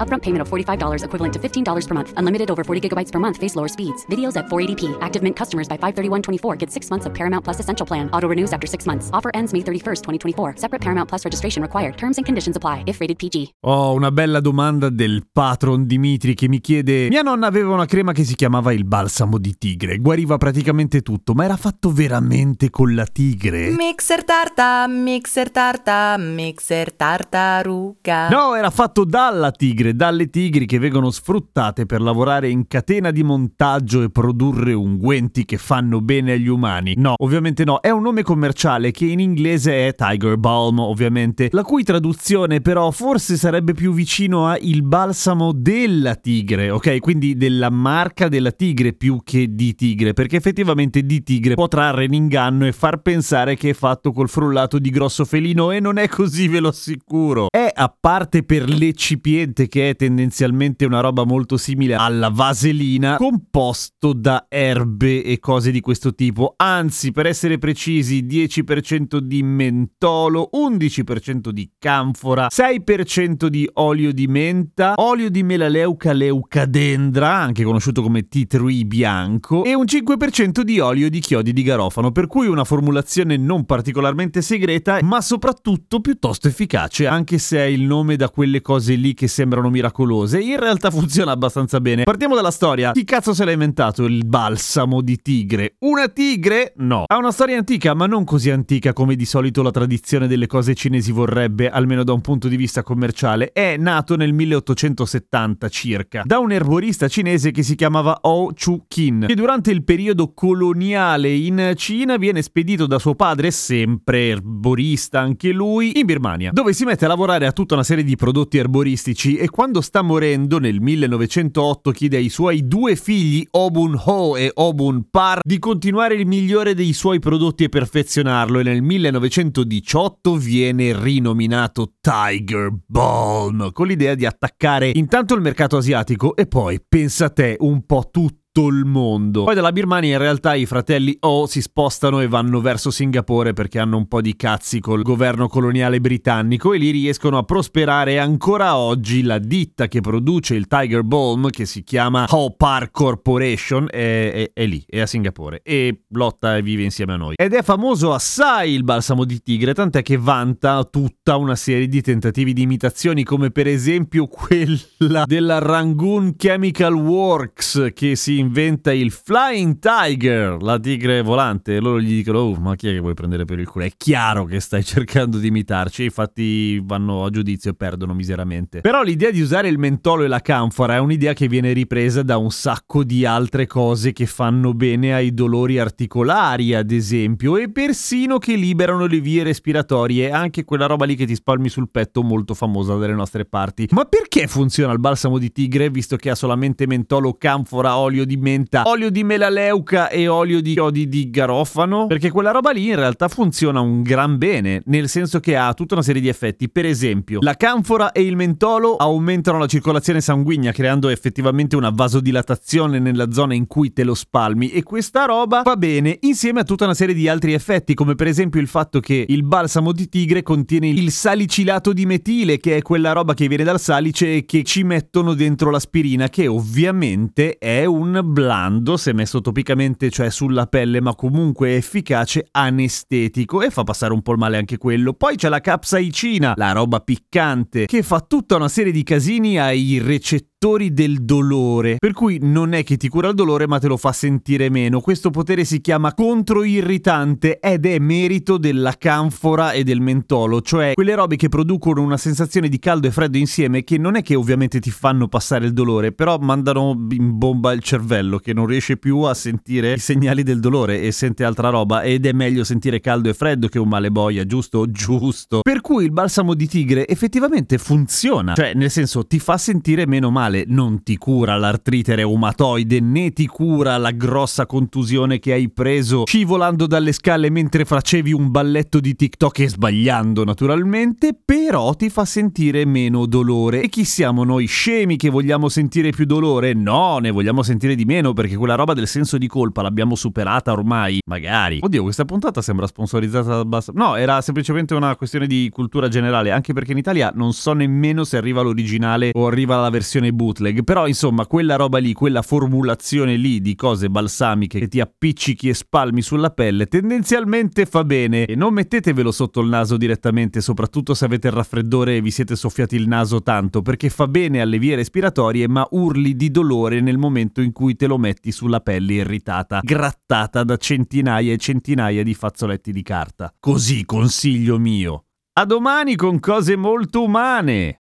Upfront payment of $45 equivalent to $15 per month. Unlimited over 40 gigabytes per month. Face lower speeds. Videos at 480p. Active Mint customers by 531.24 get six months of Paramount Plus Essential Plan. Auto renews after six months. Offer ends May 31st, 2024. Separate Paramount Plus registration required. Terms and conditions apply if rated PG. Ho una bella domanda del patron Dimitri che mi chiede: Mia nonna aveva una crema che si chiamava il balsamo di tigre. Guariva praticamente tutto, ma era fatto veramente con la tigre? Mixer tarta, mixer tarta, mixer tartaruga. No, era fatto dalla tigre, dalle tigri che vengono sfruttate per lavorare in catena di montaggio e produrre unguenti che fanno bene agli umani. No, ovviamente no, è un nome commerciale che in inglese è Tiger Balm, ovviamente, la cui traduzione però forse sarebbe più vicino a il balsamo della tigre, ok? Quindi della marca della tigre più che di tigre, perché effettivamente di tigre può trarre in inganno e far pensare che è fatto col frullato di grosso felino e non è così, ve lo assicuro. È a parte per l'eccipiente che è tendenzialmente una roba molto simile alla vaselina, composto da erbe e cose di questo tipo. Anzi, per essere precisi, 10% di mentolo, 11% di canfora, 6% di olio di menta, olio di melaleuca leucadendra, anche conosciuto come tea tree bianco, e un 5% di olio di chiodi di garofano, per cui una formulazione non particolarmente segreta, ma soprattutto piuttosto efficace, anche se è il nome da quelle cose lì che sembrano miracolose. In realtà funziona abbastanza bene. Partiamo dalla storia. Chi cazzo se l'ha inventato il balsamo di tigre? Una tigre? No. Ha una storia antica, ma non così antica come di solito la tradizione delle cose cinesi vorrebbe, almeno da un punto di vista commerciale. È nato nel 1870 circa, da un erborista cinese che si chiamava O Chu Kin, che durante il periodo coloniale in Cina viene spedito da suo padre, sempre erborista anche lui, in Birmania, dove si mette a lavorare a tutta una serie di prodotti erboristici e quando sta morendo nel 1908 chiede ai suoi due figli Obun Ho e Obun Par di continuare il migliore dei suoi prodotti e perfezionarlo e nel 1918 viene rinominato Tiger Balm con l'idea di attaccare intanto il mercato asiatico e poi, pensa te, un po' tutto il mondo. Poi dalla Birmania in realtà i fratelli O si spostano e vanno verso Singapore perché hanno un po' di cazzi col governo coloniale britannico e lì riescono a prosperare ancora oggi la ditta che produce il Tiger Balm che si chiama Ho Park Corporation è, è, è lì, è a Singapore e lotta e vive insieme a noi. Ed è famoso assai il balsamo di tigre, tant'è che vanta tutta una serie di tentativi di imitazioni come per esempio quella della Rangoon Chemical Works che si inventa il Flying Tiger, la tigre volante. E loro gli dicono: Oh, ma chi è che vuoi prendere per il culo? È chiaro che stai cercando di imitarci. Infatti, vanno a giudizio e perdono miseramente. Però l'idea di usare il mentolo e la canfora è un'idea che viene ripresa da un sacco di altre cose che fanno bene ai dolori articolari, ad esempio, e persino che liberano le vie respiratorie. Anche quella roba lì che ti spalmi sul petto, molto famosa dalle nostre parti. Ma perché funziona il balsamo di tigre, visto che ha solamente mentolo, canfora, olio di menta, olio di melaleuca e olio di chiodi di garofano? Perché quella roba lì in realtà funziona un gran bene, nel senso che ha tutta una serie di effetti. Per esempio, la canfora e il mentolo aumentano la circolazione sanguigna, creando effettivamente una vasodilatazione nella zona in cui te lo spalmi e questa roba va bene insieme a tutta una serie di altri effetti, come per esempio il fatto che il balsamo di tigre contiene il salicilato di metile, che è quella roba che viene dal salice e che ci mettono dentro l'aspirina, che ovviamente è un blando se messo topicamente, cioè sulla pelle, ma comunque efficace anestetico e fa passare un po' il male anche quello. Poi c'è la capsaicina, la roba piccante, che fa tutta una serie di casini ai recettori del dolore, per cui non è che ti cura il dolore ma te lo fa sentire meno. Questo potere si chiama controirritante ed è merito della canfora e del mentolo, cioè quelle robe che producono una sensazione di caldo e freddo insieme che non è che ovviamente ti fanno passare il dolore, però mandano in bomba il cervello che non riesce più a sentire i segnali del dolore e sente altra roba ed è meglio sentire caldo e freddo che un male boia, giusto? Giusto. Per cui il balsamo di tigre effettivamente funziona, cioè nel senso ti fa sentire meno male originale non ti cura l'artrite reumatoide né ti cura la grossa contusione che hai preso scivolando dalle scale mentre facevi un balletto di TikTok e sbagliando naturalmente, però ti fa sentire meno dolore. E chi siamo noi scemi che vogliamo sentire più dolore? No, ne vogliamo sentire di meno perché quella roba del senso di colpa l'abbiamo superata ormai. Magari. Oddio, questa puntata sembra sponsorizzata dal basso. No, era semplicemente una questione di cultura generale, anche perché in Italia non so nemmeno se arriva l'originale o arriva la versione bootleg. Però insomma, quella roba lì, quella formulazione lì di cose balsamiche che ti appiccichi e spalmi sulla pelle, tendenzialmente fa bene. E non mettetevelo sotto il naso direttamente, soprattutto se avete il raffreddore e vi siete soffiati il naso tanto, perché fa bene alle vie respiratorie, ma urli di dolore nel momento in cui te lo metti sulla pelle irritata, grattata da centinaia e centinaia di fazzoletti di carta. Così, consiglio mio. A domani con cose molto umane!